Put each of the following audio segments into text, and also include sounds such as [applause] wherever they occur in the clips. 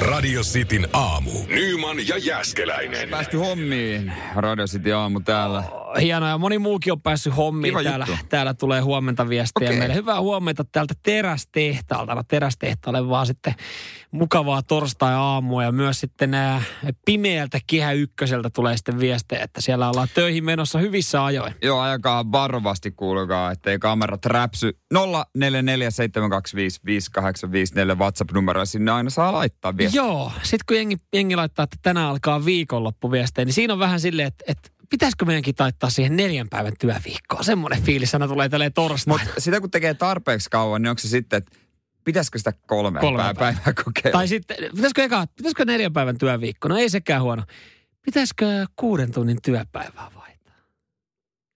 Radio Cityn aamu. Nyman ja Jäskeläinen. Päästy hommiin. Radio City aamu täällä. Hienoa ja moni muukin on päässyt hommiin. Kiva täällä, juttu. täällä tulee huomenta viestiä Okei. meille. Hyvää huomenta täältä terästehtaalta. No terästehtaalle vaan sitten mukavaa torstai-aamua ja myös sitten nää pimeältä kehä ykköseltä tulee sitten viestejä, että siellä ollaan töihin menossa hyvissä ajoin. Joo, ajakaa varovasti kuulkaa, ettei kamerat räpsy. 0447255854 WhatsApp-numero sinne aina saa laittaa viestiä. Joo, sitten kun jengi, jengi laittaa, että tänään alkaa viikonloppuviestejä, niin siinä on vähän silleen, että, että pitäisikö meidänkin taittaa siihen neljän päivän työviikkoon. Semmoinen fiilis aina tulee tälleen torstaina. Mutta sitä kun tekee tarpeeksi kauan, niin onko se sitten, että pitäisikö sitä kolme, Kolme päivää, päivää. [laughs] kokeilla? Tai sitten, pitäisikö, eka, pitäisikö neljän päivän työviikko? No ei sekään huono. Pitäisikö kuuden tunnin työpäivää vaihtaa?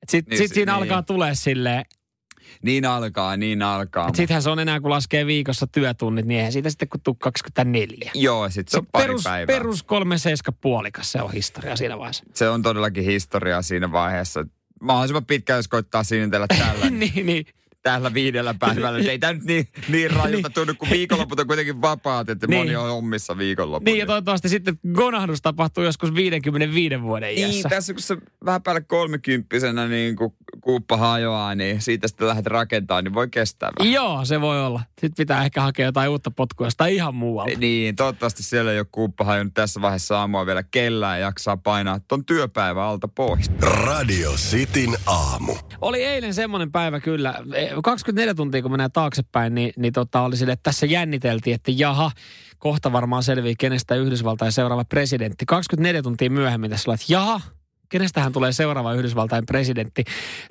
Sitten Niin, sit si- siinä niin. alkaa tulee silleen, Niin alkaa, niin alkaa. että sittenhän se on enää kun laskee viikossa työtunnit, niin eihän siitä sitten kun tuu 24. Joo, sitten se on pari perus, päivää. perus kolme seiska puolikas, se on historia siinä vaiheessa. Se on todellakin historiaa siinä vaiheessa. Mahdollisimman pitkään, jos koittaa sinnitellä [laughs] tällä, niin, niin. Tällä viidellä päivällä. Ei tämä nyt niin, niin [laughs] rajulta tunnu, kun viikonloput on kuitenkin vapaat, että Niin. moni on hommissa viikonloppuun. Niin ja toivottavasti sitten gonahdus tapahtuu joskus 55 vuoden Niin, iässä. tässä kun se vähän päälle kolmekymppisenä niin kun kuuppa hajoaa, niin siitä sitten lähdet rakentamaan, niin voi kestää vähän. Joo, se voi olla. Sitten pitää ehkä hakea jotain uutta potkua tai ihan muualta. Niin, toivottavasti siellä ei ole kuuppa hajonnut tässä vaiheessa aamua vielä kellään ja jaksaa painaa ton työpäivän alta pois. Radio Cityn aamu. Oli eilen semmoinen päivä kyllä, e, 24 tuntia kun mennään taaksepäin, niin, niin tota oli sille, että tässä jänniteltiin, että jaha, kohta varmaan selviää, kenestä Yhdysvaltain seuraava presidentti. 24 tuntia myöhemmin tässä oli, että jaha, kenestähän tulee seuraava Yhdysvaltain presidentti.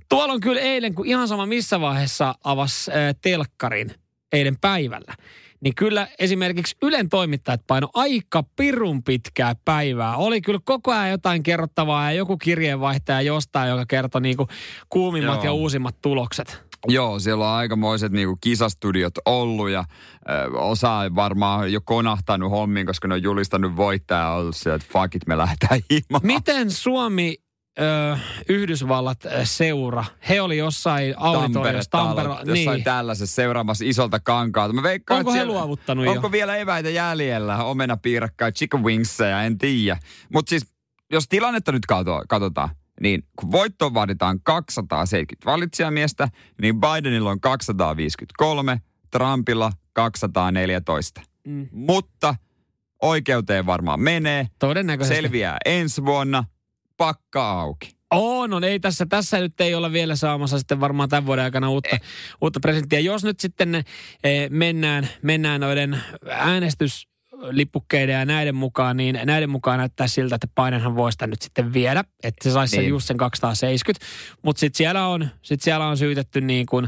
Tuolla on kyllä eilen, kun ihan sama missä vaiheessa avasi äh, telkkarin eilen päivällä, niin kyllä esimerkiksi Ylen toimittajat paino aika pirun pitkää päivää. Oli kyllä koko ajan jotain kerrottavaa ja joku kirjeenvaihtaja jostain, joka kertoi niinku kuumimmat Joo. ja uusimmat tulokset. Joo, siellä on aikamoiset niinku kisastudiot ollut ja ö, osa on varmaan jo konahtanut hommiin, koska ne on julistanut voittajaa ollut siellä, että fuck it, me lähdetään himaan. Miten Suomi, ö, Yhdysvallat seura, he oli jossain auditoriossa, Tampere, Tampere, jossain niin. tällaisessa seuraamassa isolta kankaalta. Mä veikkaan, Onko että he siellä- luovuttanut jo? Onko vielä eväitä jäljellä? Omenapiirakkaa, chicken wingsia, en tiedä. Mutta siis, jos tilannetta nyt kato, katsotaan, niin kun voittoon vaaditaan 270 valitsijamiestä, niin Bidenilla on 253, Trumpilla 214. Mm. Mutta oikeuteen varmaan menee, Todennäköisesti. selviää ensi vuonna, pakka auki. On, on. Ei tässä, tässä nyt ei olla vielä saamassa sitten varmaan tämän vuoden aikana uutta, uutta presidenttiä. Jos nyt sitten eh, mennään, mennään noiden äänestyslipukkeiden ja näiden mukaan, niin näiden mukaan näyttää siltä, että Bidenhan voisi tämän nyt sitten viedä, että se saisi sen Niin. just sen 270. Mutta sitten siellä, on, sit siellä on syytetty niin kuin,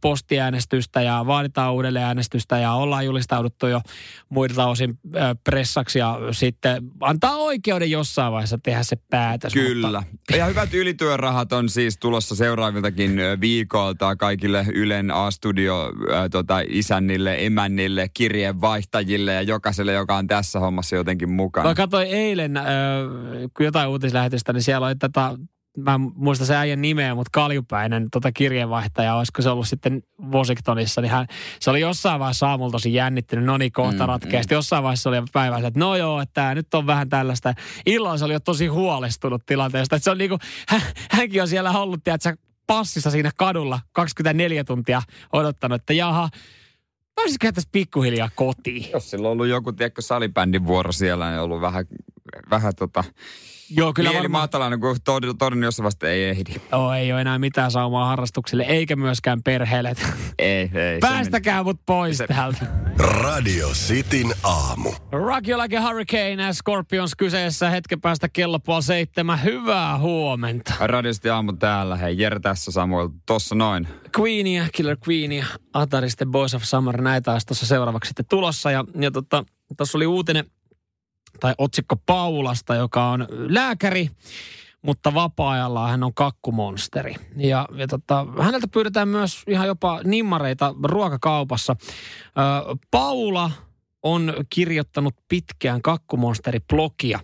postiäänestystä ja vaaditaan uudelleen äänestystä ja ollaan julistauduttu jo muilta osin pressaksi ja sitten antaa oikeuden jossain vaiheessa tehdä se päätös. Kyllä. Mutta, Ja hyvät ylityörahat on siis tulossa seuraaviltakin ö, viikoilta kaikille Ylen A-studio tota, isännille, emännille, kirjeenvaihtajille ja jokaiselle, joka on tässä hommassa jotenkin mukana. Mä katsoin eilen, äh, jotain uutislähetystä, niin siellä oli tätä, mä en muista se äijän nimeä, mutta Kaljupäinen tota kirjeenvaihtaja, olisiko se ollut sitten Washingtonissa, niin hän, se oli jossain vaiheessa aamulla tosi jännittynyt, no niin kohta Mm, mm, ratkeasti. Jossain vaiheessa oli päivällä, että no joo, että tää nyt on vähän tällaista. Illalla se oli jo tosi huolestunut tilanteesta, että se on niinku, hän, hänkin on siellä ollut, tiedätkö, passissa siinä kadulla 24 tuntia odottanut, että jaha, pääsisikö tästä pikkuhiljaa kotiin? Jos sillä on ollut joku, tiedätkö, salibändin vuoro siellä, niin on ollut vähän, vähän tota, Joo, kyllä mieli varmaan. matalainen, kun jossain vasta ei ehdi. Joo, ei ole enää mitään saumaa harrastuksille, eikä myöskään perheelle. Ei, ei. Päästäkää mut pois se- täältä. Radio Cityn aamu. Rock You Like a Hurricane, Scorpions kyseessä. Hetken päästä kello puoli seitsemän. Hyvää huomenta. meni. Radiosti aamu täällä. Hei, Jere tässä Samuel. Tossa noin. Queenia, Killer Queenia, Ataristen Boys of Summer, näitä olisi tuossa seuraavaksi sitten tulossa. Ja, ja tota, tuossa oli uutinen, tai otsikko Paulasta, joka on lääkäri, mutta vapaa-ajalla hän on kakkumonsteri. Ja, ja tota, häneltä pyydetään myös ihan jopa nimmareita ruokakaupassa. Ö, Paula on kirjoittanut pitkään kakkumonsteri-blogia.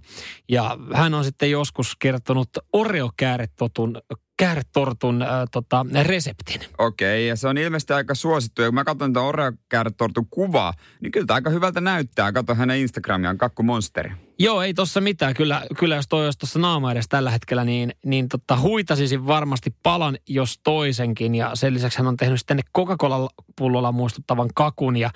Ja hän on sitten joskus kertonut Oreo-kääretotun kääretortun äh, tota, reseptin. Okei, ja se on ilmeisesti aika suosittu. Ja kun mä katson tätä oreokärtortun kuvaa, niin kyllä tämä aika hyvältä näyttää. Kato hänen Instagramiaan, Kakku Monsteri. Joo, ei tossa mitään. Kyllä, kyllä jos toi olisi tuossa naama edes tällä hetkellä, niin, niin totta, huitasisin varmasti palan, jos toisenkin. Ja sen lisäksi hän on tehnyt sitten Coca-Cola-pullolla muistuttavan kakun. Ja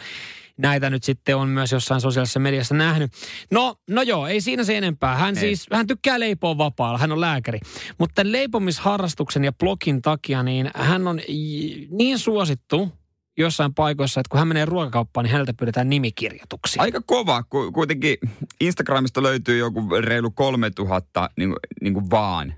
näitä nyt sitten on myös jossain sosiaalisessa mediassa nähnyt. No, no joo, ei siinä se enempää. Hän Ei. siis, hän tykkää leipoa vapaalla, hän on lääkäri. Mutta tämän leipomisharrastuksen ja blogin takia, niin hän on niin suosittu jossain paikoissa, että kun hän menee ruokakauppaan, niin häneltä pyydetään nimikirjoituksia. Aika kova, kuitenkin Instagramista löytyy joku reilu 3000 niin, niin kuin vaan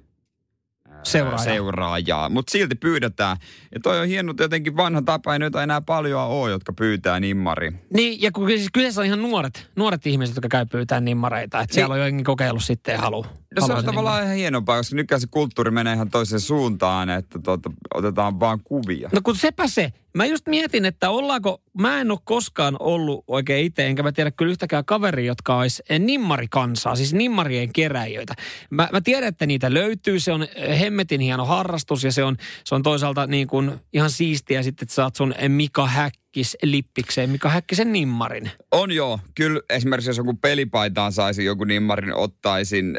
Seuraajaa. seuraajaa. Mutta silti pyydetään. Ja toi on hieno, jotenkin vanha tapa, ei noita enää paljon ole, jotka pyytää nimmari. Niin, ja kun siis kyseessä on ihan nuoret, nuoret ihmiset, jotka käy pyytämään nimmareita. Että siellä on jotenkin kokeillut sitten ja halu. No se on tavallaan ihan hienompaa, koska nykyään se kulttuuri menee ihan toiseen suuntaan, että tuota, otetaan vaan kuvia. No kun sepä se. Mä just mietin, että ollaanko, mä en ole koskaan ollut oikein itse, enkä mä tiedä kyllä yhtäkään kaveri, jotka olisi nimmarikansaa, siis nimmarien keräilijöitä. Mä, mä tiedän, että niitä löytyy, se on hemmetin hieno harrastus ja se on, se on toisaalta niin kuin ihan siistiä sitten, että saat sun Mika Häkkis lippikseen, Mika Häkkisen nimmarin. On joo. Kyllä esimerkiksi jos joku pelipaitaan saisi joku nimmarin ottaisin.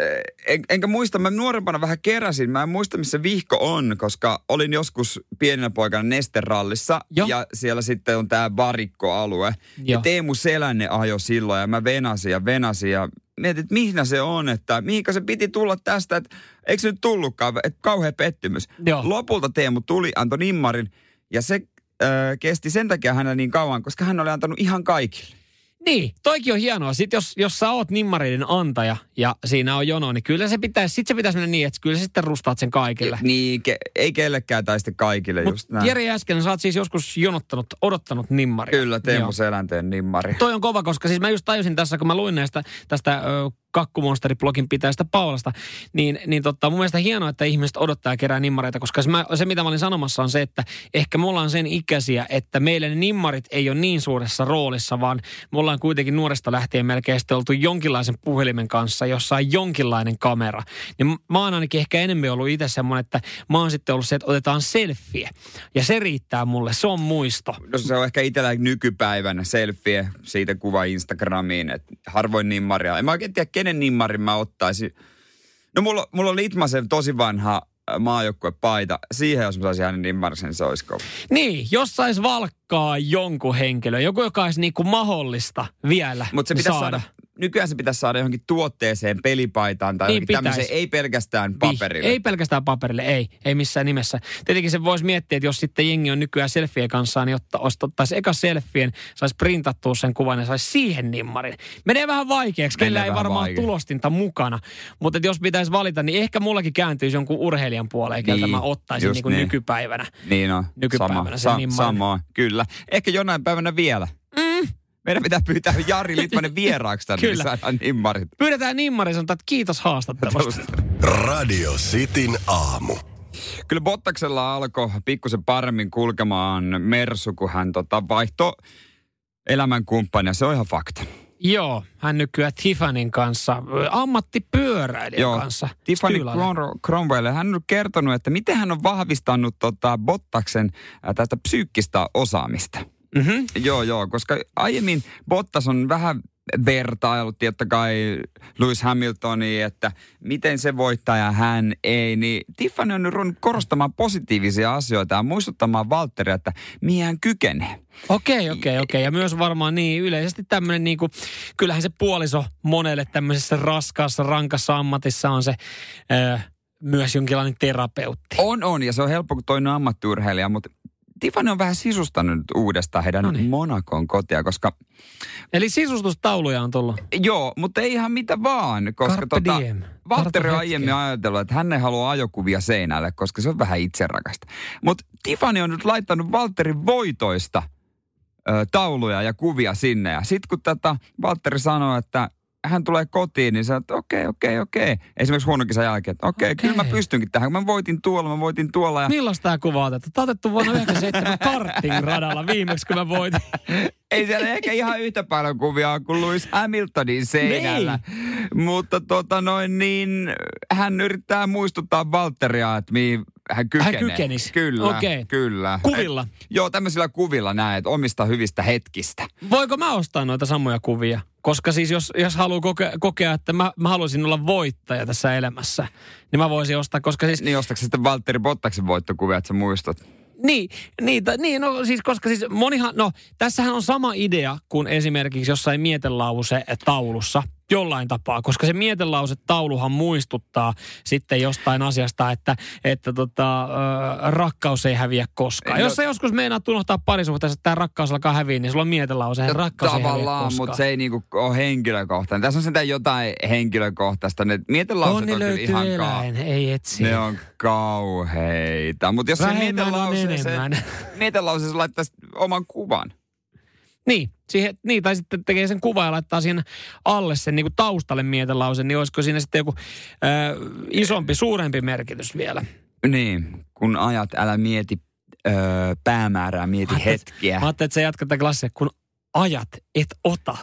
En, enkä muista, mä nuorempana vähän keräsin. Mä en muista, missä vihko on, koska olin joskus pienenä poikana Nesterallissa. Joo. Ja siellä sitten on tämä varikkoalue. Ja Joo. Teemu Selänne ajo silloin ja mä venasin ja venasin ja mietin, että mihinä se on, että mihinkä se piti tulla tästä, että eikö se nyt tullutkaan, että kauhea pettymys. Joo. Lopulta Teemu tuli, antoi nimmarin ja se äh, kesti sen takia hänellä niin kauan, koska hän oli antanut ihan kaikille. Niin, toikin on hienoa. Sitten jos, jos sä oot nimmareiden antaja ja siinä on jono, niin kyllä se pitäisi, sit se pitäisi mennä niin, että kyllä sä sitten rustaat sen kaikille. Niin, ke, ei kellekään tai sitten kaikille just Mutta näin. Jere Äsken, sä oot siis joskus jonottanut, odottanut nimmaria. Kyllä, Teemu. Selänteen nimmari. Toi on kova, koska siis mä just tajusin tässä, kun mä luin näistä tästä ö, kakkumonsteri-blogin pitäjästä Paulasta, niin, niin totta, mun mielestä hienoa, että ihmiset odottaa ja kerää nimmareita, koska se, mä, se, mitä mä olin sanomassa on se, että ehkä me ollaan sen ikäisiä, että meille ne nimmarit ei ole niin suuressa roolissa, vaan me ollaan kuitenkin nuoresta lähtien melkein sitten oltu jonkinlaisen puhelimen kanssa, jossa on jonkinlainen kamera. Niin mä oon ainakin ehkä enemmän ollut itse semmoinen, että mä oon sitten ollut se, että otetaan selfie. Ja se riittää mulle, se on muisto. No se on ehkä itsellä nykypäivänä selfie, siitä kuva Instagramiin, että harvoin nimmaria. En mä oikein tiedä, kenen nimmarin mä ottaisin. No mulla, mulla on Litmasen tosi vanha äh, maajoukkuepaita. Siihen jos mä saisin hänen nimmarisen, se olisi kova. Niin, jos sais valkkaa jonkun henkilön, joku, joka olisi niinku mahdollista vielä Mutta se niin pitäisi saada. Nykyään se pitäisi saada johonkin tuotteeseen, pelipaitaan tai Niin tämmöiseen, ei pelkästään Vih- paperille. Ei pelkästään paperille, ei. Ei missään nimessä. Tietenkin se voisi miettiä, että jos sitten jengi on nykyään selfie kanssa, niin ottaisi eka selfien, saisi printattua sen kuvan ja saisi siihen nimmarin. Menee vähän vaikeaksi, Menee kellä ei varmaan vaikeaksi. tulostinta mukana. Mutta että jos pitäisi valita, niin ehkä mullakin kääntyisi jonkun urheilijan puoleen, keltä Niin, mä ottaisin niin kuin niin. nykypäivänä. Niin on. Nykypäivänä sama, nimmarin. Samoin, kyllä. Ehkä jonain päivänä vielä. Meidän pitää pyytää Jari Litmanen [laughs] vieraaksi tänne, Kyllä. niin saadaan nimmarit. Pyydetään nimmari ja sanotaan, että kiitos haastattelusta. Radio Cityn aamu. Kyllä Bottaksella alkoi pikkusen paremmin kulkemaan Mersu, kun hän tota, vaihtoi elämänkumppania. Se on ihan fakta. Joo, hän nykyään Tiffanin kanssa, ö, ammattipyöräilijän kanssa. Tiffany. Cron- Cromwell, hän on kertonut, että miten hän on vahvistanut tota, Bottaksen äh, tästä psyykkistä osaamista. Mhm. Joo, joo, koska aiemmin Bottas on vähän vertailut, totta kai Lewis Hamiltoni, että miten se voittaa ja hän ei, niin Tiffany on nyt ruvennut korostamaan positiivisia asioita ja muistuttamaan Valtteria, että mihin hän kykenee. Okei, okei, okei. Ja myös varmaan niin yleisesti tämmöinen niinku, kyllähän se puoliso monelle tämmöisessä raskaassa, rankassa ammatissa on se ö, myös jonkinlainen terapeutti. On, on, ja se on helppo, kun toinen on ammattiurheilija, mutta Tiffany on vähän sisustanut uudestaan heidän No niin. Monakon kotia, koska Eli sisustustauluja on tullut. joo, mutta ei ihan mitä vaan, koska Carpe tota. Valtteri on aiemmin ajatellut, että hän ei halua ajokuvia seinälle, koska se on vähän itserakasta. Mutta Tiffany on nyt laittanut Valtterin voitoista ö, tauluja ja kuvia sinne. Ja sitten kun tätä Valtteri sanoo, että hän tulee kotiin, niin sanoo, että okei, okei, okei. Esimerkiksi huonon kisan jälkeen, että okei, kyllä mä pystynkin tähän. Mä voitin tuolla, mä voitin tuolla. Ja Milloin tämä kuva on otettu? Tämä otettu vuonna 97 karting-radalla viimeksi, kun mä voitin. [laughs] ei siellä ehkä ihan yhtä paljon kuvia kuin Lewis Hamiltonin seinällä. Mutta tota noin niin, hän yrittää muistuttaa Valtteria, että mihin hän kykenee. kykenisi. Kyllä, Okei. kyllä. Kuvilla. Et, joo, tämmöisillä kuvilla näet omista hyvistä hetkistä. Voiko mä ostaa noita samoja kuvia? Koska siis jos, jos haluaa kokea, kokea, että mä, mä haluaisin olla voittaja tässä elämässä, niin mä voisin ostaa, koska siis... Niin ostatko sitten Valtteri Bottaksen voittokuvia, että sä muistat? Niin, niin, niin no siis koska siis monihan, no tässähän on sama idea kuin esimerkiksi jossain mietelause taulussa jollain tapaa, koska se mietelause tauluhan muistuttaa sitten jostain asiasta, että, että tota, ö, rakkaus ei häviä koskaan. Ei, Jos sä joskus meinaat unohtaa parisuhteessa, että tämä rakkaus alkaa häviä, niin sulla on mietelause, että rakkaus ei häviä Tavallaan, koskaan. mutta se ei niinku ole henkilökohtainen. Tässä on sentään jotain henkilökohtaista. Ne mietelauset Onni on kyllä ihan eläin, ei etsi. Ne on kauheita. Mutta jos se Vähemmän on mietelauseeseen, enemmän. mietelauseeseen laittaisi oman kuvan. Niin, siihen, niin, tai sitten tekee sen kuva ja laittaa siihen alle sen niin kuin taustalle mietelause, niin olisiko siinä sitten joku ö, isompi, suurempi merkitys vielä? Niin, kun ajat, älä mieti öö, päämäärää, mieti Mä hetkiä. Mä ajattelin, että sä jatkat klassia, kun ajat, et ota.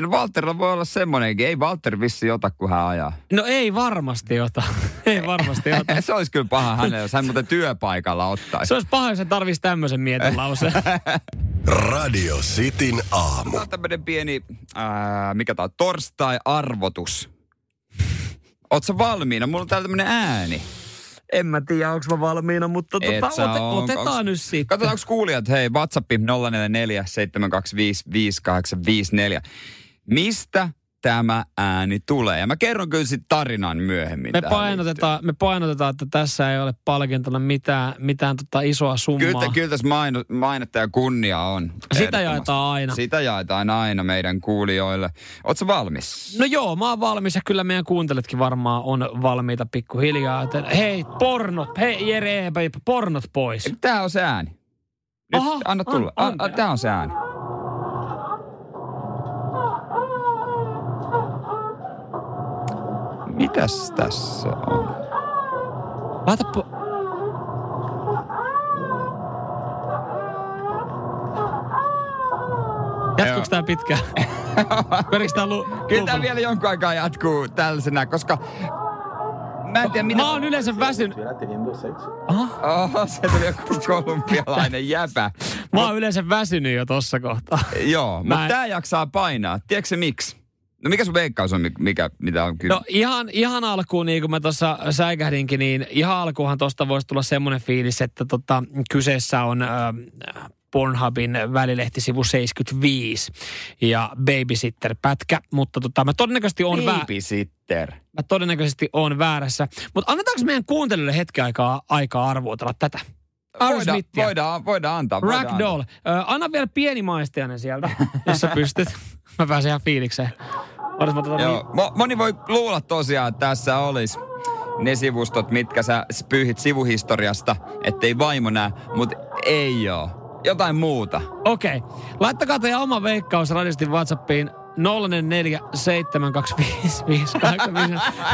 No Walterilla voi olla semmoinenkin. Ei Walter vissi ota, kun hän ajaa. No ei varmasti ota. [laughs] ei varmasti [laughs] ota. Se olisi kyllä paha hänelle, jos hän muuten työpaikalla ottaisi. Se olisi paha, jos hän tarvitsisi tämmöisen mietelause. [laughs] Radio Cityn aamu. Tämä on tämmöinen pieni, ää, mikä tää on, torstai-arvotus. Ootko valmiina? Mulla on täällä tämmöinen ääni. en mä tiedä, onko mä valmiina, mutta tota, ote, oo. otetaan Onks- nyt sitten. Katsotaan, onko kuulijat, hei, WhatsAppi 044 725 5854. Mistä tämä ääni tulee? Ja mä kerron kyllä sitten tarinan myöhemmin. Me painotetaan, me painotetaan, että tässä ei ole palkintona mitään, mitään tota isoa summaa. Kyllä, kyllä tässä maino, mainetta ja kunnia on. Sitä jaetaan aina. Sitä jaetaan aina meidän kuulijoille. Ootko valmis? No joo, mä oon valmis ja kyllä meidän kuuntelijatkin varmaan on valmiita pikkuhiljaa. Joten hei, pornot, hei Jere, pornot pois. Tää on se ääni. Nyt Aha, anna tulla. an- An, an- an, tää on se ääni. Mitäs tässä on? Laita po- Jatkuuko tää pitkään? [laughs] Menikö tää lu- Kyllä tämä vielä jonkun aikaa jatkuu tällaisena, koska mä en tiedä mitä... Mä oon yleensä väsynyt. Aha. Oho, se tuli joku kolumbialainen jäpä. Mä oon yleensä väsynyt jo tossa kohtaa. Joo, mutta en- tää jaksaa painaa. Tiedätkö se miksi? No mikä sun veikkaus on, mikä, mitä on kyllä? No ihan, ihan alkuun, niin kuin mä tuossa säikähdinkin, niin ihan alkuunhan tuosta voisi tulla semmoinen fiilis, että tota, kyseessä on äh, Pornhubin välilehti sivu 75 ja Babysitter-pätkä, mutta tota, mä todennäköisesti on vä- Babysitter. mä todennäköisesti on väärässä. Mutta annetaanko meidän kuuntelijoille hetki aikaa, aikaa arvuutella tätä? Voidaan, voidaan, voidaan antaa. voidaan Ragdoll. Ö, anna vielä pieni maistiainen sieltä, jos sä pystyt. [laughs] Mä pääsen ihan fiilikseen. Odotas, mä otan Joo, mo- moni voi luulla tosiaan, että tässä olisi ne sivustot, mitkä sä pyyhit sivuhistoriasta, ettei vaimo näe, mutta ei oo. Jotain muuta. Okei. Okay. Laittakaa teidän oma veikkaus radistin WhatsAppiin 044 725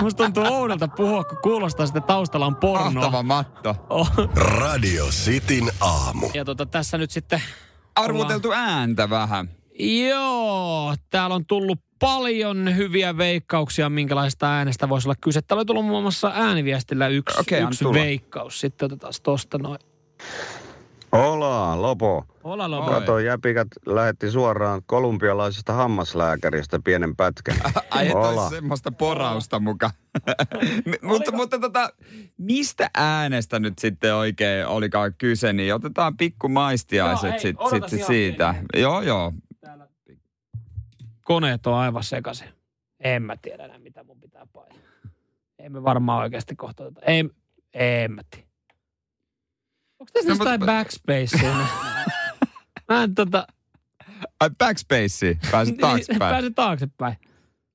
Musta tuntuu oudolta puhua, kun kuulostaa, että taustalla on pornoa. Mahtava matto. Oh. Radio Cityn aamu. Ja tota, tässä nyt sitten... Arvuteltu ääntä vähän. Joo, täällä on tullut paljon hyviä veikkauksia, minkälaista äänestä voisi olla kyse. Täällä on tullut muun muassa ääniviestillä yksi, Okei, anna yksi tulla. veikkaus. Sitten otetaan tosta noin. Hola, Lopo. Olla Oi. lopu. Kato, jäpikät lähetti suoraan kolumbialaisesta hammaslääkäristä pienen pätkän. [laughs] Olisi semmoista porausta muka. [laughs] Mutta, mutta tota, mistä äänestä nyt sitten oikein olikaan kyse, niin otetaan pikku maistiaiset hei, sit, sit, siitä. Joo, joo. Koneet on aivan sekaisin. En mä tiedä enää, mitä mun pitää painaa. Ei me varmaan oikeasti kohta oteta. Ei, en mä tiedä. Onko tässä No, jotain mutta- backspacea? [laughs] mä en tota... Ai backspace, pääsit [laughs] taaksepäin. Pääse taaksepäin.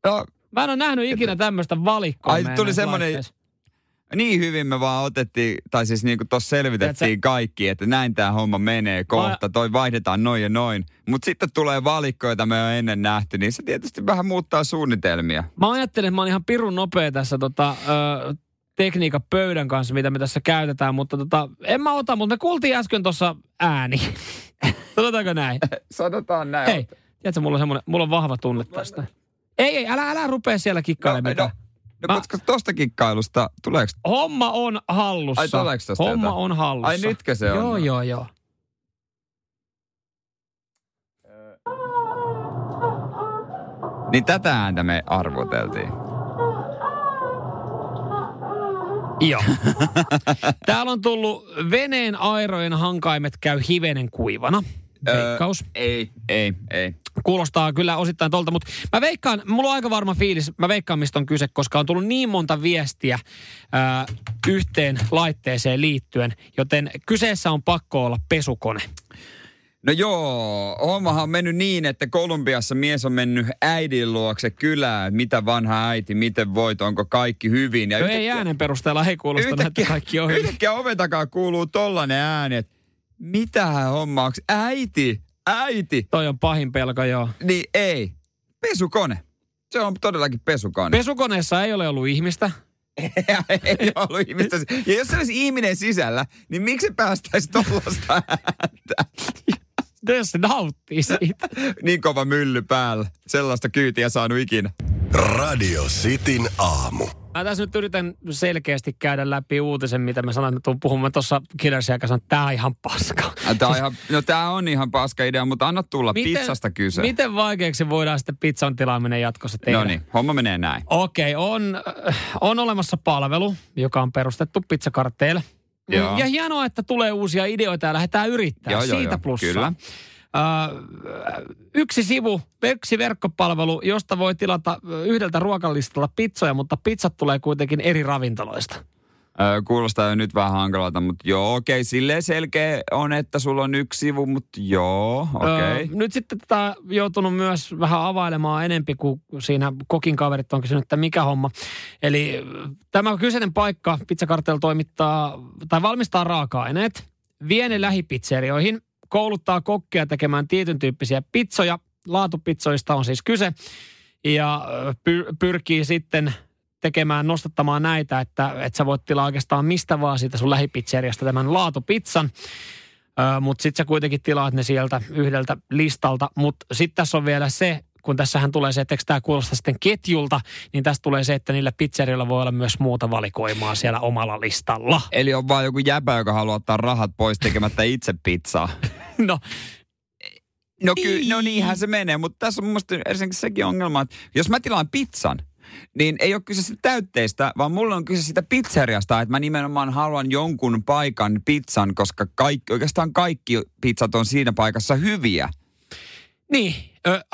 No, Mä en ole nähnyt ikinä tämmöistä valikkoa. Ai, tuli näissä semmonen- laitteissa. Niin hyvin me vaan otettiin, tai siis niin kuin tuossa selvitettiin Tiedätkö- kaikki, että näin tämä homma menee kohta, toi vaihdetaan noin ja noin. Mutta sitten tulee valikko, jota me on ennen nähty, niin se tietysti vähän muuttaa suunnitelmia. Mä ajattelin, että mä oon ihan pirun nopea tässä tota, ö, tekniikan pöydän kanssa, mitä me tässä käytetään, mutta tota, en mä ota, mutta me kuultiin äsken tuossa ääni. [laughs] Sanotaanko näin? Sanotaan näin. Hei, tiedätkö, mulla on, mulla on vahva tunne tästä. Ei, ei, älä, älä rupea siellä kikkailemaan no, mitään. No, Mä- koska tosta kikkailusta, tuleeko... Homma on hallussa. Ai, tuleeko tosta Homma jotain? on hallussa. Ai, nytkö se on? Joo, joo, joo. Niin tätä ääntä me arvoteltiin. Joo. [laughs] Täällä on tullut veneen airojen hankaimet käy hivenen kuivana. Veikkaus. Öö, ei, ei, ei. Kuulostaa kyllä osittain tolta, mutta mä veikkaan, mulla on aika varma fiilis, mä veikkaan mistä on kyse, koska on tullut niin monta viestiä ää, yhteen laitteeseen liittyen, joten kyseessä on pakko olla pesukone. No joo, hommahan on mennyt niin, että Kolumbiassa mies on mennyt äidin luokse kylään. Mitä vanha äiti, miten voit, onko kaikki hyvin? Ja No ei äänen perusteella ei kuulostanut, että kaikki on hyvin. yhtäkkiä oven takaa kuuluu tollanen ääni, että mitähän homma, onks äiti, äiti? Toi on pahin pelko, joo. Niin ei, pesukone. Se on todellakin pesukone. Pesukoneessa ei ole ollut ihmistä. [laughs] ei ollut ihmistä. Ja jos se olisi ihminen sisällä, niin miksi se päästäisi tollasta ääntä? [laughs] Jos se nauttii siitä. [laughs] Niin kova mylly päällä. Sellaista kyytiä saanut ikinä. Radio Cityn aamu. Mä tässä nyt yritän selkeästi käydä läpi uutisen, mitä mä sanoin, että puhumaan tuossa Killersia kanssa, että tää on ihan paska. Tää on ihan, no tää on ihan paska idea, mutta anna tulla pizzasta kyse. Miten vaikeaksi voidaan sitten pizzan tilaaminen jatkossa tehdä? No niin, homma menee näin. Okei, on, äh, on olemassa palvelu, joka on perustettu pizzakartteille. Joo. Ja hienoa, että tulee uusia ideoita ja lähdetään yrittää. Joo, joo, Siitä joo, plussaa. kyllä. Ö, yksi sivu, yksi verkkopalvelu, josta voi tilata ö, yhdeltä ruokalistalla pizzoja, mutta pizzat tulee kuitenkin eri ravintoloista. Öö, kuulostaa jo nyt vähän hankalalta, mutta joo, okei, silleen selkeä on, että sulla on yksi sivu, mutta joo, okei. Ö, nyt sitten tätä joutunut myös vähän availemaan enempi, kuin siinä kokin kaverit on kysynyt, että mikä homma. Eli tämä kyseinen paikka, Pizzakartel toimittaa tai valmistaa raaka-aineet, vie ne lähipizserioihin, kouluttaa kokkeja tekemään tietyn tyyppisiä pizzoja, laatupizzoista on siis kyse, ja ö, py- pyrkii sitten tekemään, nostattamaan näitä, että, että sä voit tilaa oikeastaan mistä vaan siitä sun lähipizzeriasta tämän laatupizzan. Mutta sitten sä kuitenkin tilaat ne sieltä yhdeltä listalta. Mutta sitten tässä on vielä se, kun tässähän tulee se, että tämä kuulostaa sitten ketjulta, niin tästä tulee se, että niillä pizzerioilla voi olla myös muuta valikoimaa siellä omalla listalla. Eli on vaan joku jäbä, joka haluaa ottaa rahat pois tekemättä itse pizzaa. [laughs] No, No, ky- no niinhän se menee, mutta tässä on mun mielestä sekin ongelma, että jos mä tilaan pizzan, niin ei ole kyse siitä täytteistä, vaan mulla on kyse siitä pizzeriasta, että mä nimenomaan haluan jonkun paikan pizzan, koska kaikki, oikeastaan kaikki pizzat on siinä paikassa hyviä. Niin,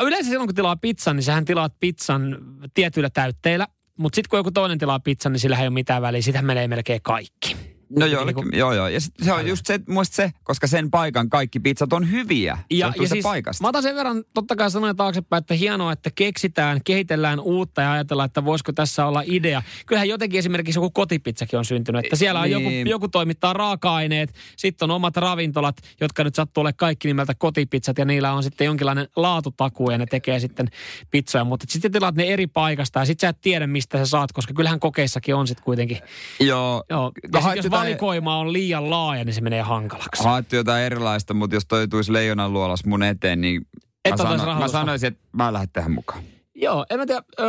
yleensä silloin kun tilaa pizzan, niin sähän tilaat pizzan tietyillä täytteillä. Mutta sitten kun joku toinen tilaa pizzan, niin sillä ei ole mitään väliä. Sitä menee melkein kaikki. No Niin joillekin, kuin- joo joo. Ja sit se on just se, muista se, koska sen paikan kaikki pizzat on hyviä. Se Ja, johtuu ja siis paikasta. mä otan sen verran totta kai sanoin taaksepäin, että hienoa, että keksitään, kehitellään uutta ja ajatellaan, että voisiko tässä olla idea. Kyllähän jotenkin esimerkiksi joku kotipizzakin on syntynyt, että siellä on joku, Niin. joku toimittaa raaka-aineet, sitten on omat ravintolat, jotka nyt sattuu olemaan kaikki nimeltä kotipizzat ja niillä on sitten jonkinlainen laatutakuu ja ne tekee sitten pizzoja, mutta sitten tilaat ne eri paikasta ja sitten sä et tiedä mistä sä saat, koska kyllähän kokeissakin on sitten kuitenkin. Joo. Joo. No, Ja sit haet jos jotain- valikoima on liian laaja, niin se menee hankalaksi. Haettu jotain erilaista, mutta jos toi tuisi leijonan luolas mun eteen, niin Et mä, sano, mä sanoisin, että mä lähden tähän mukaan. Joo, en mä tiedä, ö,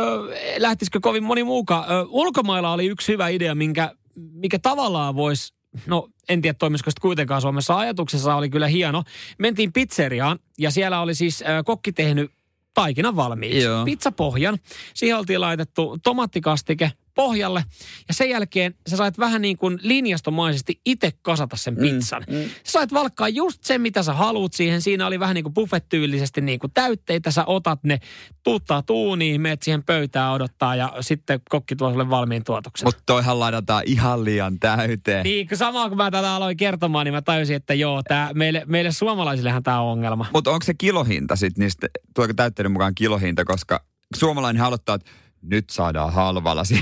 lähtisikö kovin moni muukaan. Ö, ulkomailla oli yksi hyvä idea, minkä, mikä tavallaan voisi, no en tiedä toimisiko sitä kuitenkaan Suomessa. Ajatuksessa oli kyllä hieno. Mentiin pizzeriaan ja siellä oli siis ö, kokki tehnyt taikinan valmiiksi. Joo. Pizzapohjan. Siihen oltiin laitettu tomattikastike pohjalle. Ja sen jälkeen sä sait vähän niin kuin linjastomaisesti itse kasata sen pizzan. Mm, mm. Sä sait valkkaa just sen, mitä sä haluut siihen. Siinä oli vähän niin kuin buffettyylisesti niin kuin täytteitä. Sä otat ne, tuuttaa tuuniin, meet siihen pöytään odottaa ja sitten kokki tuo sulle valmiin tuotoksen. Mutta toihan ladataan ihan liian täyteen. Niin, kun samaa kun mä tätä aloin kertomaan, niin mä tajusin, että joo, tää, meille, meille suomalaisillehan tämä on ongelma. Mutta onko se kilohinta sitten niistä, tuleeko täytteiden mukaan kilohinta, koska suomalainen haluttaa, että nyt saadaan halvalla se,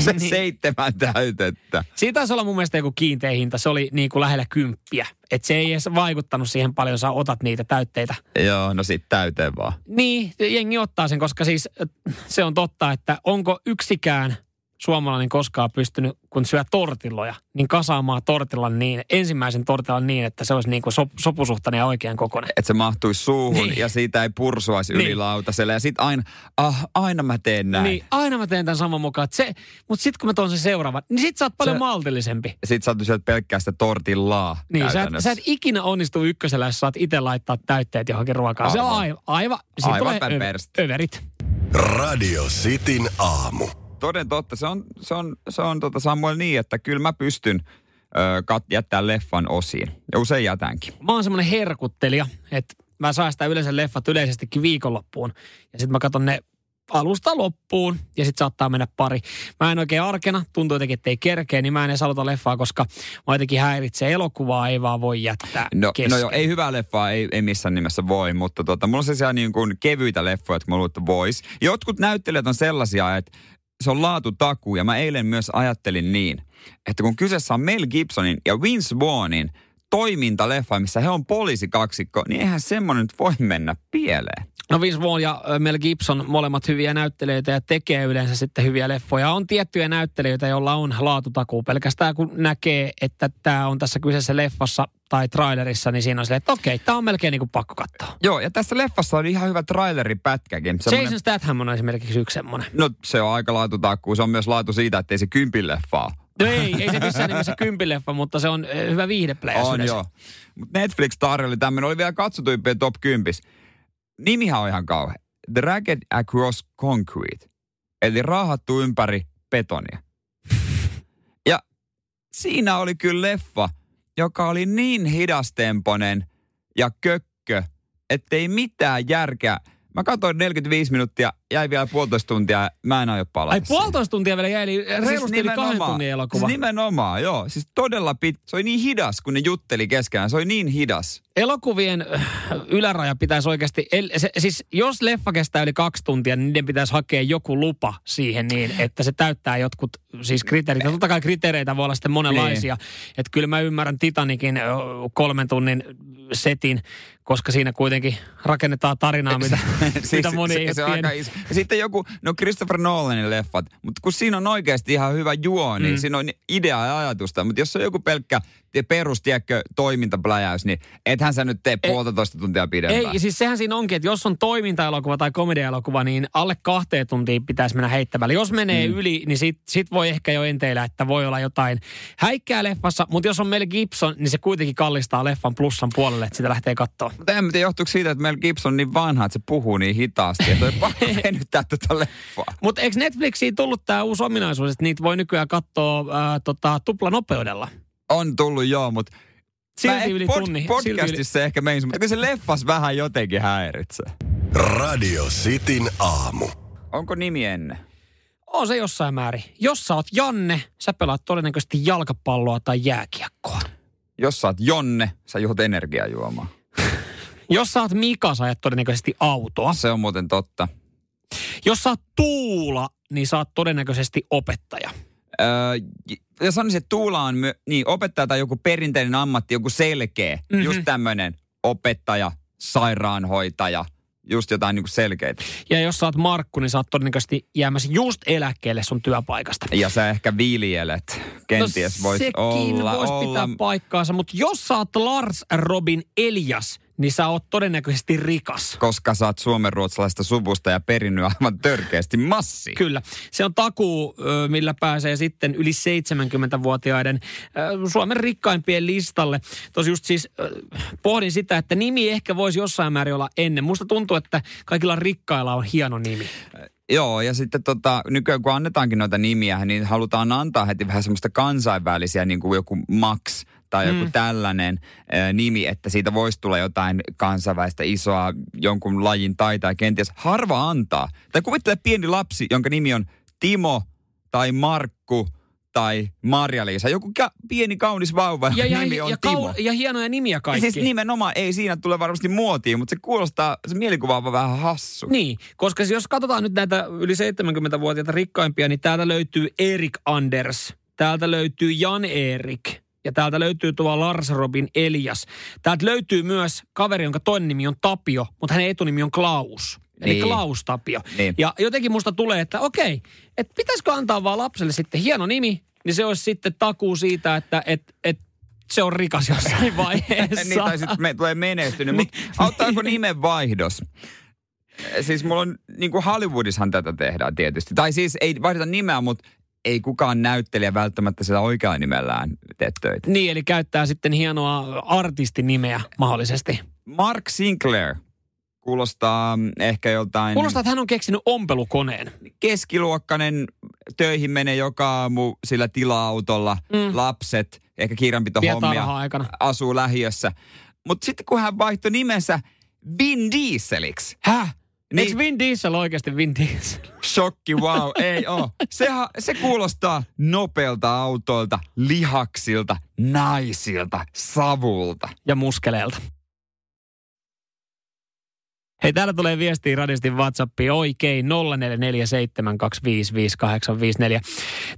se Niin. seitsemän täytettä. Siitä taisi olla mun mielestä joku kiinteä hinta. Se oli niin kuin lähellä kymppiä. Että se ei edes vaikuttanut siihen paljon, sä otat niitä täytteitä. Joo, no sit täyteen vaan. Niin, jengi ottaa sen, koska siis äh, se on totta, että onko yksikään suomalainen koskaan pystynyt, kun syö tortilloja, niin kasaamaan tortillan niin, ensimmäisen tortillan niin, että se olisi niin kuin sop, sopusuhtainen ja oikean kokoinen. Että se mahtuisi suuhun Niin. ja siitä ei pursuaisi Niin. yli lautaselle. Ja sit aina, ah, aina mä teen näin. Niin, aina mä teen tämän saman mukaan. Se, mutta sitten kun mä tuon sen seuraavan, niin sit sä oot paljon Se- maltillisempi. Ja sit sä oot pelkkää sitä tortillaa Niin, sä et, sä et ikinä onnistu ykkösellä, jos saat itse laittaa täytteet johonkin ruokaan. Se on Aivan. aivan, aivan, Aivan överit. Radio Cityn aamu. Toden totta, se on, se on, se on tota Samuel niin, että kyllä mä pystyn ö, kat, jättää leffan osiin. Ja usein jätänkin. Mä oon semmoinen herkuttelija, että mä säästän yleensä leffat yleisestikin viikonloppuun. Ja sitten mä katson ne alusta loppuun ja sitten saattaa mennä pari. Mä en oikein arkena, tuntuu jotenkin, että ei kerkeä, niin mä en edes aloita leffaa, koska mä jotenkin häiritsee. Elokuvaa ei vaan voi jättää No, kesken. no joo, ei hyvää leffaa, ei, ei missään nimessä voi, mutta tota, mulla on sellaisia niin kuin kevyitä leffoja, että mä luulen, että vois. Jotkut näyttelijät on sellaisia, että se on laatutakuu, ja mä eilen myös ajattelin niin, että kun kyseessä on Mel Gibsonin ja Vince Vaughnin toimintaleffa, missä he on poliisikaksikko, niin eihän semmoinen nyt voi mennä pieleen. No Vince Vaughn ja Mel Gibson, molemmat hyviä näyttelijöitä ja tekee yleensä sitten hyviä leffoja. On tiettyjä näyttelijöitä, joilla on laatutakuu. Pelkästään kun näkee, että tämä on tässä kyseessä leffassa tai trailerissa, niin siinä on silleen, että okei, tämä on melkein niin kuin pakko katsoa. Joo, ja tässä leffassa on ihan hyvä traileripätkäkin. Semmoinen- Jason Statham on esimerkiksi yksi semmoinen. No se on aika laatutakuu. Se on myös laatu siitä, että ei se kympin leffaa. No ei, ei se missään nimessä kympileffa, mutta se on ö, hyvä viihdeplay. On joo. Mutta Netflix tarjoili tämmöinen, oli vielä katsotuimpien top 10. Nimihän on ihan kauhean. The Ragged Across Concrete. Eli raahattu ympäri betonia. [laughs] ja siinä oli kyllä leffa, joka oli niin hidastemponen ja kökkö, ettei mitään järkeä. Mä katsoin 45 minuuttia, jäi vielä puolitoista tuntia mä en aio palata Ai puolitoista tuntia vielä jäi, eli reilusti yli kahden tunnin elokuva. Siis nimenomaan, joo. Siis todella pit. Se oli niin hidas, kun ne jutteli keskenään. Se oli niin hidas. Elokuvien äh, yläraja pitäisi oikeasti, el, se, siis jos leffa kestää yli kaksi tuntia, niin niiden pitäisi hakea joku lupa siihen niin, että se täyttää jotkut siis kriteerit. Ja totta kai kriteereitä voi olla sitten monenlaisia. Niin. Että kyllä mä ymmärrän Titanikin kolmen tunnin setin, koska siinä kuitenkin rakennetaan tarinaa, [laughs] mitä, mitä moni se, se ole on aika iso. Ja sitten joku, no Christopher Nolanin leffat, mutta kun siinä on oikeasti ihan hyvä juo, niin Mm. siinä on idea ja ajatusta. Mutta jos on joku pelkkä tie- perus, tiedätkö, toimintapläjäys, niin ethän sä nyt tee puolitoista tuntia pidempään. Ei, siis sehän siinä onkin, että jos on toimintaelokuva tai komediaelokuva, niin alle kahteen tuntiin pitäisi mennä heittämällä. Jos menee mm. yli, niin sit, sit voi ehkä jo enteillä, että voi olla jotain häikkää leffassa, mutta jos on Mel Gibson, niin se kuitenkin kallistaa leffan plussan puolelle, että sitä lähtee katsoa. Mutta en tiedä, johtuuko siitä, että Mel Gibson on niin vanha, että se puhuu niin hitaasti, että on pakko [laughs] venyttää tätä leffaa. Mutta eikö Netflixiin tullut tämä uusi ominaisuus, että niitä voi nykyään katsoa ää, tota, tuplanopeudella? On tullut joo, mutta Silti Mä yli pod- tunni. Silti yli- Podcastissa ehkä meins, mutta kyllä se leffas vähän jotenkin häiritsee. Radio Cityn aamu. Onko nimi ennen? On se jossain määrin. Jos sä oot Janne, sä pelaat todennäköisesti jalkapalloa tai jääkiekkoa. Jos sä oot Jonne, sä juot energiajuomaa. [laughs] Jos sä oot Mika, sä ajat todennäköisesti autoa. Se on muuten totta. Jos sä oot Tuula, niin sä oot todennäköisesti opettaja. Öö, ja sanoisin, että Tuula on my, niin, opettaja tai joku perinteinen ammatti, joku selkeä. Mhm. Mm-hmm. Just tämmöinen opettaja, sairaanhoitaja, just jotain niin selkeitä. Ja jos sä oot Markku, niin sä oot todennäköisesti jäämässä just eläkkeelle sun työpaikasta. Ja sä ehkä viljelet. Kenties no, voisi sekin olla. vois olla. pitää paikkaansa, mutta jos sä oot Lars Robin Elias, niin sä oot todennäköisesti rikas. koska sä oot suomenruotsalaista suvusta ja perinnyt aivan törkeästi massi. Kyllä. Se on takuu, millä pääsee sitten yli 70-vuotiaiden ö, Suomen rikkaimpien listalle. Tosi just siis pohdin sitä, että nimi ehkä voisi jossain määrin olla ennen. Musta tuntuu, että kaikilla rikkailla on hieno nimi. Joo, ja sitten tota, nykyään kun annetaankin noita nimiä, niin halutaan antaa heti vähän semmoista kansainvälisiä, niin kuin joku Max tai joku Mm. tällainen ä, nimi, että siitä voisi tulla jotain kansainvälistä isoa jonkun lajin taitaa kenties. Harva antaa. Tai kuvittele pieni lapsi, jonka nimi on Timo tai Markku tai Marja-Liisa. Joku ka- pieni kaunis vauva, Ja, ja, nimi on ja, Timo. kau- ja hienoja nimiä Ja kaikki. siis nimenomaan ei siinä tule varmasti muotiin, mutta se kuulostaa, se mielikuva on vähän hassu. Niin, koska jos katsotaan nyt näitä yli 70-vuotiaita rikkaimpia, niin täältä löytyy Erik Anders, täältä löytyy Jan Erik ja täältä löytyy tuo Lars Robin Elias. Täältä löytyy myös kaveri, jonka toinen nimi on Tapio, mutta hänen etunimi on Klaus. eli Niin. Klaus Tapio. Niin. Ja jotenkin musta tulee, että okei, että pitäisikö antaa vaan lapselle sitten hieno nimi, niin se olisi sitten takuu siitä, että et, et se on rikas jossain [laughs] vaiheessa. niin, tai sitten me, tulee menestynyt. Mutta auttaako nimen vaihdos? Siis mulla on, niin kuin Hollywoodissahan tätä tehdään tietysti. Tai siis ei vaihdeta nimeä, mutta ei kukaan näyttelijä välttämättä sitä oikealla nimellään tee töitä. Niin, eli käyttää sitten hienoa artistinimeä mahdollisesti. Mark Sinclair kuulostaa ehkä joltain Kuulostaa, että hän on keksinyt ompelukoneen. keskiluokkainen, töihin menee joka aamu sillä tila-autolla, mm. lapset, ehkä kirjanpitohommia, asuu lähiössä. Mutta sitten kun hän vaihtoi nimensä Vin Dieseliksi, Häh? Niin. Eikö Vin Diesel oikeasti Vin Diesel? Shokki, wow, ei oo. Seha, se kuulostaa nopealta autoilta, lihaksilta, naisilta, savulta. Ja muskeleelta. Hei, täällä tulee viestiä radistin WhatsAppiin oikein 0447255854.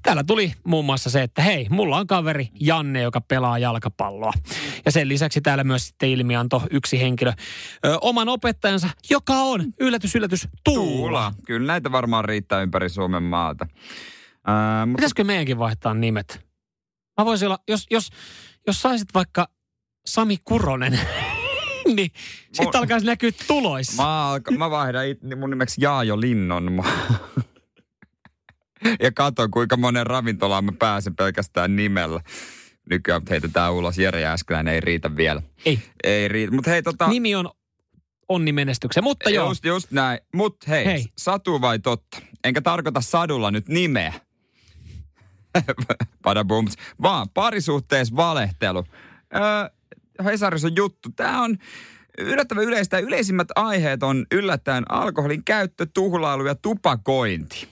Täällä tuli muun muassa se, että hei, mulla on kaveri Janne, joka pelaa jalkapalloa. Ja sen lisäksi täällä myös sitten ilmianto yksi henkilö, ö, oman opettajansa, joka on, yllätys, yllätys, Tuula. Kyllä näitä varmaan riittää ympäri Suomen maata. Ää, mutta Pitäisikö meidänkin vaihtaa nimet? Mä voisin olla, jos, jos, jos saisit vaikka Sami Kuronen, [laughs] niin sitten Mun- alkaisi näkyä tuloissa. Mä, alka, mä vaihdan it, mun nimeksi Jaajo Linnon. [laughs] ja katon, kuinka monen ravintolaan mä pääsen pelkästään nimellä. Nykyään heitetään ulos. Jere Jääskeläinen ei riitä vielä. Ei. Ei riitä. Mutta hei, tota... Nimi on onni menestyksen, mutta joo. Just, just näin. Mut hei, Hei. hei, satu vai totta? Enkä tarkoita sadulla nyt nimeä. [laughs] Padabums. Vaan parisuhteessa valehtelu. Öö, Hesarissa on juttu. Tämä on yllättävän yleistä. Yleisimmät aiheet on yllättäen alkoholin käyttö, tuhlailu ja tupakointi.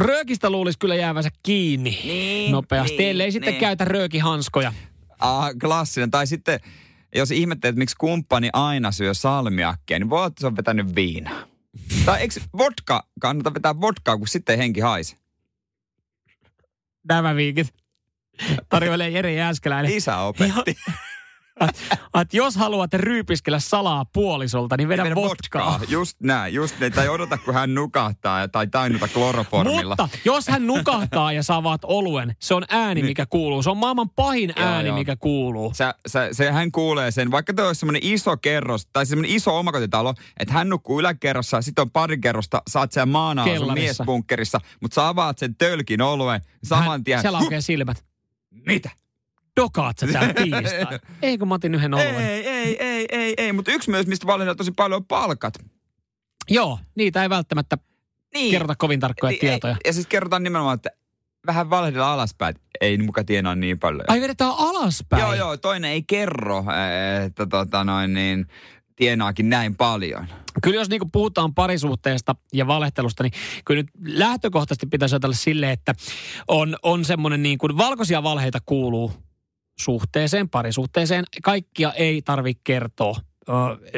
Röökistä luulisi kyllä jäävänsä kiinni Niin, nopeasti, niin, ellei sitten niin. käytä röökihanskoja. Ah, klassinen. Tai sitten, jos ihmettelet, miksi kumppani aina syö salmiakkia, niin voi olla, että se on vetänyt viinaa. [laughs] Tai eikö vodka, kannata vetää vodkaa, kun sitten henki haise? Nämä viikit tarjoilee Jere Jääskeläinen. Isä opetti. Että jos haluat ryypiskellä salaa puolisolta, niin vedä Vedä vodkaa. Just näin, just näin. Tai odota, kun hän nukahtaa tai tainnuta kloroformilla. Mutta jos hän nukahtaa ja saa vaat oluen, se on ääni, mikä kuuluu. Se on maailman pahin Joo, ääni, joo. mikä kuuluu. Sä, sä, se, hän kuulee sen, vaikka tuo olisi semmoinen iso kerros, tai semmoinen iso omakotitalo, että hän nukkuu yläkerrassa, sitten on pari kerrosta, saat sen maana sun miesbunkkerissa, mutta sä avaat sen tölkin oluen, saman tien, Siellä aukeaa silmät. mitä? Dokaat sä täällä tiistai. [laughs] Eikö mä otin yhden oluen? Ei, ei, ei, ei, ei, mutta yksi myös, mistä valitetaan tosi paljon on palkat. Joo, niitä ei välttämättä Niin. kerrota kovin tarkkoja Niin, tietoja. Ei, ja siis kerrotaan nimenomaan, että vähän valehdella alaspäin, ei muka tienaa niin paljon. Ai vedetään alaspäin. Joo, joo, toinen ei kerro, että tota noin niin, tienaakin näin paljon. Kyllä jos niinku puhutaan parisuhteesta ja valehtelusta, niin kyllä nyt lähtökohtaisesti pitäisi ajatella silleen, että on, on semmoinen niin kuin valkoisia valheita kuuluu suhteeseen, parisuhteeseen. Kaikkia ei tarvi kertoa.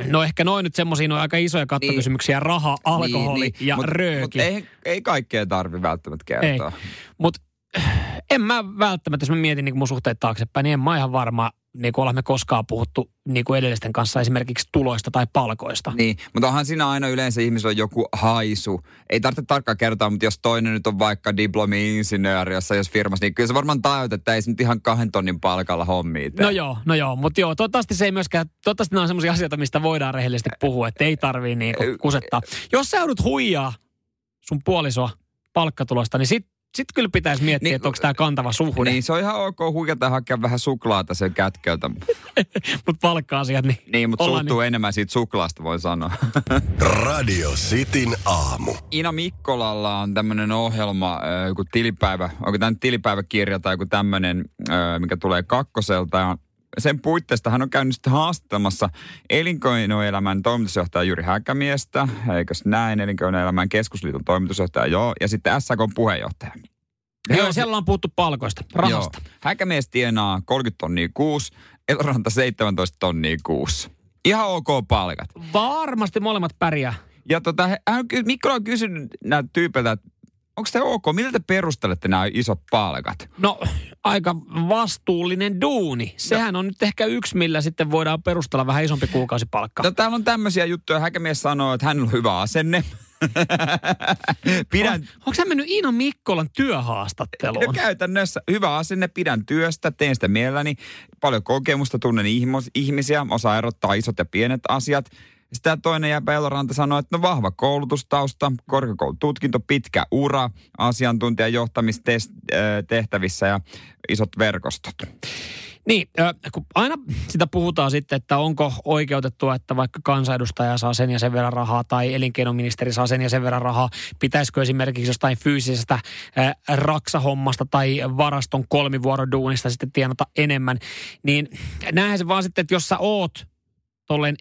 No ehkä noin nyt semmoisia noin aika isoja kattokysymyksiä, raha, alkoholi ja mut, rööki. Mut ei, ei kaikkea tarvi välttämättä kertoa. Mutta en mä välttämättä, jos mä mietin niin mun suhteet taaksepäin, niin en mä ihan varma, niin kuin olemme koskaan puhuttu niin kuin edellisten kanssa esimerkiksi tuloista tai palkoista. Niin, mutta onhan siinä aina yleensä ihmisellä on joku haisu. Ei tarvitse tarkkaan kertoa, mutta jos toinen nyt on vaikka diplomi-insinööri jossain jos firmassa, niin kyllä se varmaan tajut, että ei se nyt ihan kahden tonnin palkalla hommia tee. No joo, no joo, mutta joo, toivottavasti se ei myöskään, toivottavasti nämä on sellaisia asioita, mistä voidaan rehellisesti puhua, että ei tarvii niinku kusettaa. Jos sä joudut huijaa sun puolisoa palkkatulosta, niin sit, sit kyllä pitäisi miettiä, Niin, että onko tämä kantava suhde. Niin, se on ihan ok huikata hakea vähän suklaata sen kätköltä. [laughs] Mutta palkka-asiat, niin, Niin, mutta suuttuu enemmän siitä suklaasta, voi sanoa. [laughs] Radio Cityn aamu. Ina Mikkolalla on tämmöinen ohjelma, joku tilipäivä, onko tämä nyt tilipäiväkirja tai joku tämmöinen, mikä tulee kakkoselta. Ja sen puitteista hän on käynyt sitten haastattelemassa elinkeinoelämän toimitusjohtaja Jyri Häkämiestä, eikös näin, elinkeinoelämän keskusliiton toimitusjohtaja, joo, ja sitten SAK puheenjohtaja. niin, joo, on- siellä on puhuttu palkoista, rahasta. Joo. Häkämies tienaa 30 tonnia kuusi, Eloranta 17 tonnia kuusi. Ihan ok palkat. Varmasti molemmat pärjää. Ja tota, he- hän, Mikko on kysynyt näiltä tyypeiltä, että onko te ok? Millä te perustelette nämä isot palkat? No, aika vastuullinen duuni. Sehän on nyt ehkä yksi, millä sitten voidaan perustella vähän isompi kuukausipalkka. No täällä on tämmöisiä juttuja. Häkämies sanoo, että hänellä on hyvä asenne. [laughs] Pidän, Onko sä mennyt Iina Mikkolan työhaastatteluun? No käytännössä hyvä asenne, pidän työstä, teen sitä mielelläni. Paljon kokemusta, tunnen ihmisiä, osaa erottaa isot ja pienet asiat. Sitä toinen jää Peloranta sanoi, että no vahva koulutustausta, korkeakoulututkinto, pitkä ura, asiantuntijan johtamistehtävissä ja isot verkostot. Niin, äh, kun aina sitä puhutaan sitten, että onko oikeutettua, että vaikka kansanedustaja saa sen ja sen verran rahaa tai elinkeinoministeri saa sen ja sen verran rahaa. Pitäisikö esimerkiksi jostain fyysisestä äh, raksahommasta tai varaston kolmivuoroduunista sitten tienata enemmän. Niin näinhän se vaan sitten, että jos sä oot tolleen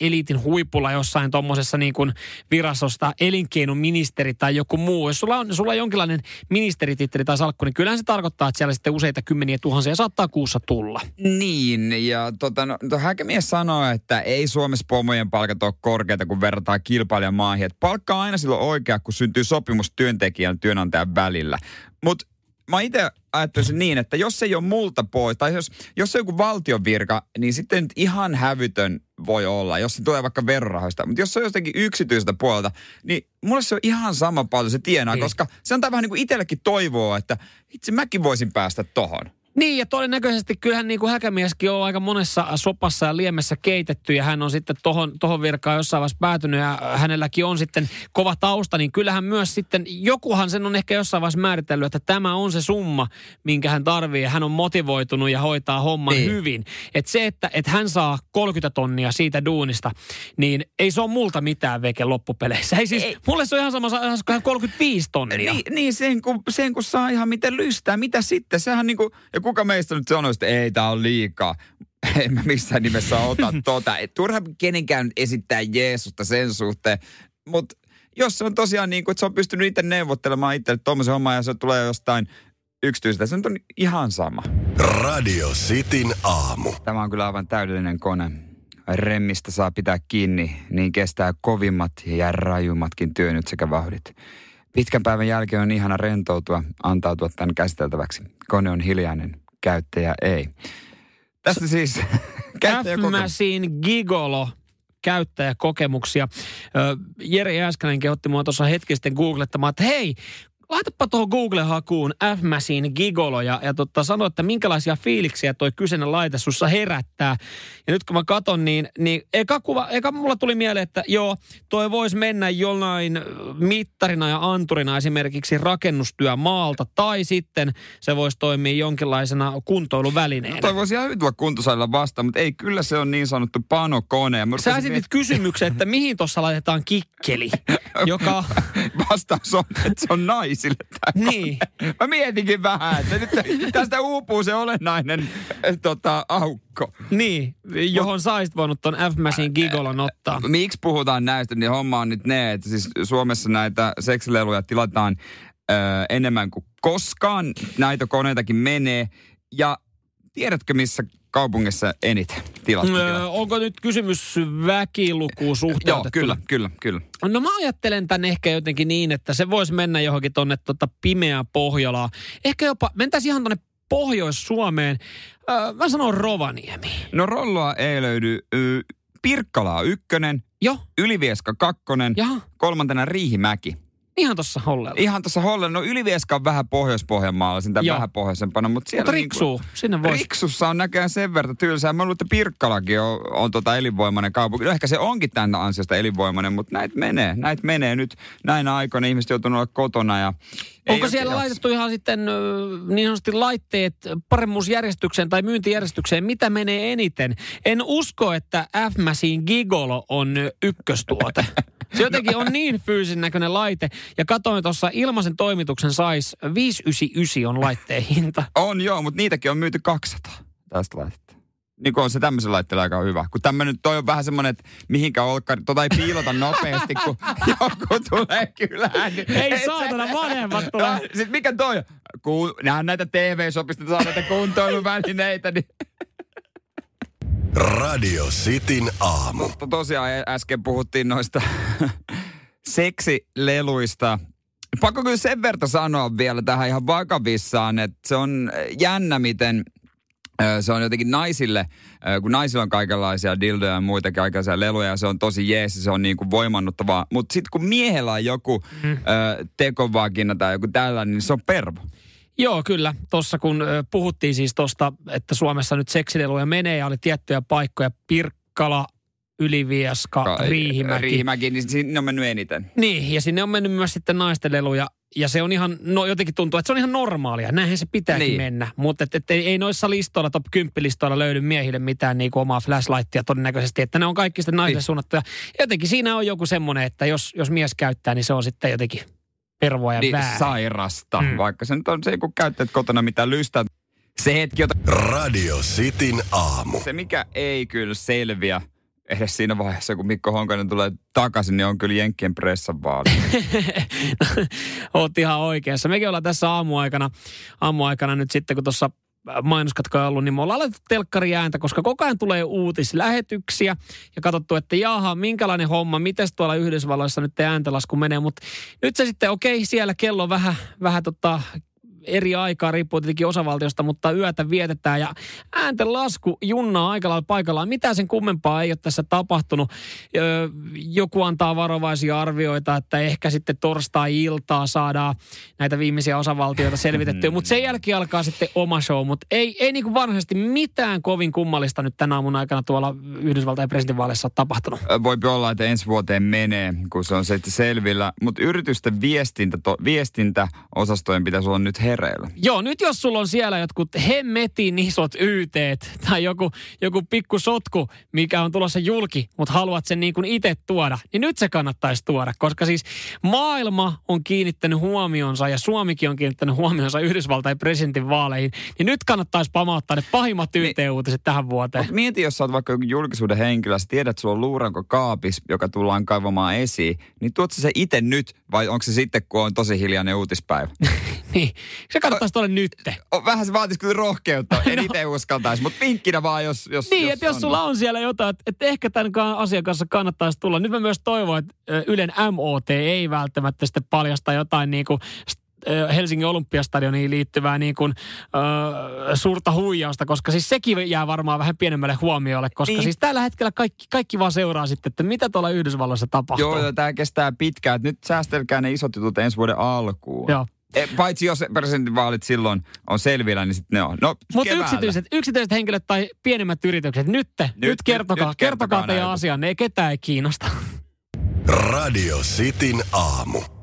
eliitin huipulla jossain tuommoisessa niin kuin virastosta elinkeinoministeri tai joku muu. Jos sulla on, sulla on jonkinlainen ministerititteli tai salkku, niin kyllähän se tarkoittaa, että siellä sitten useita kymmeniä tuhansia saattaa kuussa tulla. Niin, ja tota, no, to Häkämies sanoo, että ei Suomessa pomojen palkat ole korkeita, kun verrataan kilpailijamaihin. Palkka on aina silloin oikea, kun syntyy sopimus työntekijän ja työnantajan välillä. Mutta mä itse ajattelisin niin, että jos ei ole multa pois, tai jos, jos se on joku valtion virka, niin sitten nyt ihan hävytön voi olla, jos se tulee vaikka verorahoista. Mutta jos se on jostakin yksityiseltä puolelta, niin mulle se on ihan sama paljon se tienaa, Niin. koska se antaa vähän niin kuin itsellekin toivoa, että itse mäkin voisin päästä tohon. Niin, ja todennäköisesti kyllähän niin kuin Häkämieskin on aika monessa sopassa ja liemessä keitetty, ja hän on sitten tohon, tohon virkaan jossain vaiheessa päätynyt, ja hänelläkin on sitten kova tausta, niin kyllähän myös sitten, jokuhan sen on ehkä jossain vaiheessa määritellyt, että tämä on se summa, minkä hän tarvii, ja hän on motivoitunut ja hoitaa homman Niin. hyvin. Että se, että, että hän saa 30 tonnia siitä duunista, niin ei se ole multa mitään veke loppupeleissä. Ei siis, Ei. mulle se on ihan sama, saisiko hän 35 tonnia. Niin, niin sen, kun, sen kun saa ihan miten lystää, mitä sitten? Sehän niin kuin, kuka meistä nyt sanoisi, että ei, tämä on liikaa. [laughs] En mä missään nimessä ota [laughs] tota. Et turha kenenkään esittää Jeesusta sen suhteen. Mutta jos se on tosiaan niin kuin, että se on pystynyt itse neuvottelemaan itselle tuommoisen homman ja se tulee jostain yksityiseltä, se nyt on ihan sama. Radio Cityn aamu. Tämä on kyllä aivan täydellinen kone. Remmistä saa pitää kiinni, niin kestää kovimmat ja rajummatkin työnyt sekä vauhdit. Pitkän päivän jälkeen on ihana rentoutua, antautua tämän käsiteltäväksi. Kone on hiljainen, käyttäjä ei. Tässä siis. [laughs] F-Machine Gigolo käyttäjäkokemuksia. Jere Jääskänen kehotti mua tuossa hetki sitten googlettamaan, että hei, laitapa tuohon Google-hakuun F-Machine Gigolo ja, ja totta, sano, että minkälaisia fiiliksiä toi kyseinen laite sussa herättää. Ja nyt kun mä katon, niin, niin eka, kuva, eka mulla tuli mieleen, että joo, toi voisi mennä jollain mittarina ja anturina esimerkiksi rakennustyömaalta tai sitten se voisi toimia jonkinlaisena kuntoiluvälineenä. Toi voisi ihan hyvin tulla kuntosalilla vastaan, mutta ei, kyllä se on niin sanottu panokone. Sä esitit kysymyksen, että mihin tuossa laitetaan kikkeli, [laughs] joka... Vastaus on, että se on naisille. Tää Niin. kone. Mä mietinkin vähän, että nyt tästä uupuu se olennainen eh, tota, aukko. Niin, johon saisit voinut ton F-Machine Gigolon ottaa. Miksi puhutaan näistä, niin homma on nyt ne, että siis Suomessa näitä seksileluja tilataan ö, enemmän kuin koskaan. Näitä koneitakin menee. Ja tiedätkö, missä kaupungissa eniten tilasta? Öö, onko nyt kysymys väkilukuun Joo, suhteutettuna? kyllä, kyllä, kyllä. No mä ajattelen tän ehkä jotenkin niin, että se voisi mennä johonkin tonne tota pimeää Pohjolaa. Ehkä jopa, mentäisiin ihan tonne Pohjois-Suomeen. Öö, mä sanon Rovaniemi. No rolloa ei löydy. Pirkkalaa ykkönen, Joo, Ylivieska kakkonen, jaha, kolmantena Riihimäki. Ihan tossa hollella. Ihan tuossa Holland, no Ylivieska on vähän Pohjois-Pohjanmaalla, Joo. vähän pohjoisempana, mutta siellä Mutta niinku- riksuu, sinne voisi. Riksussa on näköjään sen verran tylsää. Mä luulen, että Pirkkalakin on, on tota elinvoimainen kaupunki. No ehkä se onkin tämän ansiosta elinvoimainen, mutta näitä menee. Näitä menee nyt näinä aikoina. Ihmiset joutunut olla kotona ja... Onko siellä laitettu ihan sitten niin sanotusti laitteet paremmuusjärjestykseen tai myyntijärjestykseen? Mitä menee eniten? En usko, että F-Machine Gigolo on ykköstuote. [laughs] Se jotenkin on niin fyysisen näköinen laite. Ja katsoin tuossa ilmaisen toimituksen sais 599 on laitteen hinta. On joo, mutta niitäkin on myyty 200 tästä laitetta. Niin on se tämmöisen laitteella aika hyvä. Kun tämmöinen, toi on vähän semmoinen, että mihinkä olkkari, tota ei piilota nopeasti, kun [laughs] joku tulee kylään. niin- Ei saatana, vanhemmat tulee. Sitten mikä toi on? Ku, nähdään näitä TV-shopista, saa näitä kuntoiluvälineitä, niin Radio Cityn aamu. Mutta tosiaan äsken puhuttiin noista [laughs] seksileluista Pakko kyllä sen verran sanoa vielä tähän ihan vakavissaan, että se on jännä, miten se on jotenkin naisille, kun naisilla on kaikenlaisia dildoja ja muita kaikenlaisia leluja, ja se on tosi jees, se on niin kuin voimannuttavaa. Mutta sitten kun miehellä on joku mm. tekovagina tai joku tällainen, niin se on pervo. Joo, kyllä. Tuossa kun puhuttiin siis tuosta, että Suomessa nyt seksileluja menee ja oli tiettyjä paikkoja, Pirkkala, Ylivieska, Ka- Riihimäki. Riihimäki, niin sinne on mennyt eniten. Niin, ja sinne on mennyt myös sitten naisten leluja. Ja se on ihan, no jotenkin tuntuu, että se on ihan normaalia. Näinhän se pitääkin niin. mennä. Mutta et, et, ei, ei noissa listoilla, top 10 listoilla löydy miehille mitään niinku omaa flashlightia todennäköisesti. Että ne on kaikki sitten naisille niin. suunnattuja. Jotenkin siinä on joku semmoinen, että jos, jos mies käyttää, niin se on sitten jotenkin pervoa ja niin, väärin. sairasta. Mm. Vaikka se nyt on se, kun käyttäjät kotona mitä lystää. Se hetki, jota... Radio Cityn aamu. Se, mikä ei kyllä selviä edes siinä vaiheessa, kun Mikko Honkanen tulee takaisin, niin on kyllä Jenkkien pressan vaali. [laughs] Oot ihan oikeassa. Mekin ollaan tässä aamuaikana, aamuaikana nyt sitten, kun tuossa mainoskatko on ollut, niin me ollaan laitettu telkkari ääntä, koska koko ajan tulee uutislähetyksiä ja katsottu, että jaha, minkälainen homma, miten tuolla Yhdysvalloissa nyt ääntelasku menee, mutta nyt se sitten, okei, okay, siellä kello vähän, vähän tota, eri aikaa, riippuu tietenkin osavaltiosta, mutta yötä vietetään ja äänten lasku junnaa aika lailla paikallaan. Mitä sen kummempaa ei ole tässä tapahtunut. Joku antaa varovaisia arvioita, että ehkä sitten torstai-iltaa saadaan näitä viimeisiä osavaltioita selvitettyä, mutta sen jälkeen alkaa sitten oma show, mutta ei, ei niin kuin varsinaisesti mitään kovin kummallista nyt tänä aamun aikana tuolla Yhdysvaltain presidentinvaaleissa ole tapahtunut. Voi olla, että ensi vuoteen menee, kun se on se selvillä, mutta yritysten viestintä, to, viestintäosastojen pitäisi olla nyt he hereillä. Joo, nyt jos sulla on siellä jotkut hemmetin isot yteet tai joku, joku pikku sotku, mikä on tulossa julki, mutta haluat sen niin kuin itse tuoda, niin nyt se kannattaisi tuoda, koska siis maailma on kiinnittänyt huomionsa ja Suomikin on kiinnittänyt huomionsa Yhdysvaltain presidentin vaaleihin, niin nyt kannattaisi pamauttaa ne pahimmat niin. YT-uutiset tähän vuoteen. Mieti, jos sä oot vaikka julkisuuden henkilö, sä tiedät, että sulla on luuranko kaapis, joka tullaan kaivamaan esiin, niin tuot se itse nyt vai onko se sitten, kun on tosi hiljainen uutispäivä? [laughs] niin, se kannattaisi tuolla nytte. Vähän se vaatisi kyllä rohkeutta. [laughs] En no. itse uskaltaisi, mutta vinkkinä vaan, jos jos Niin, jos että jos sulla on siellä jotain, että, että ehkä tämän asian kanssa kannattaisi tulla. Nyt mä myös toivon, että Ylen MOT ei välttämättä sitten paljasta jotain niin kuin Helsingin Olympiastadioniin liittyvää niin kuin, ö, suurta huijausta, koska siis sekin jää varmaan vähän pienemmälle huomiolle, koska niin. siis tällä hetkellä kaikki, kaikki vaan seuraa sitten, että mitä tuolla Yhdysvalloissa tapahtuu. Joo, joo tämä kestää pitkään. Nyt säästelkää ne isot jutut ensi vuoden alkuun. Joo. E, paitsi jos presidentinvaalit silloin on selvillä, niin sitten ne on. No, Mutta yksityiset, yksityiset henkilöt tai pienemmät yritykset, nyt, nyt, nyt kertokaa, nyt, kertokaa, kertokaa teidän asianne, ei ketään ei kiinnosta. Radio Cityn aamu.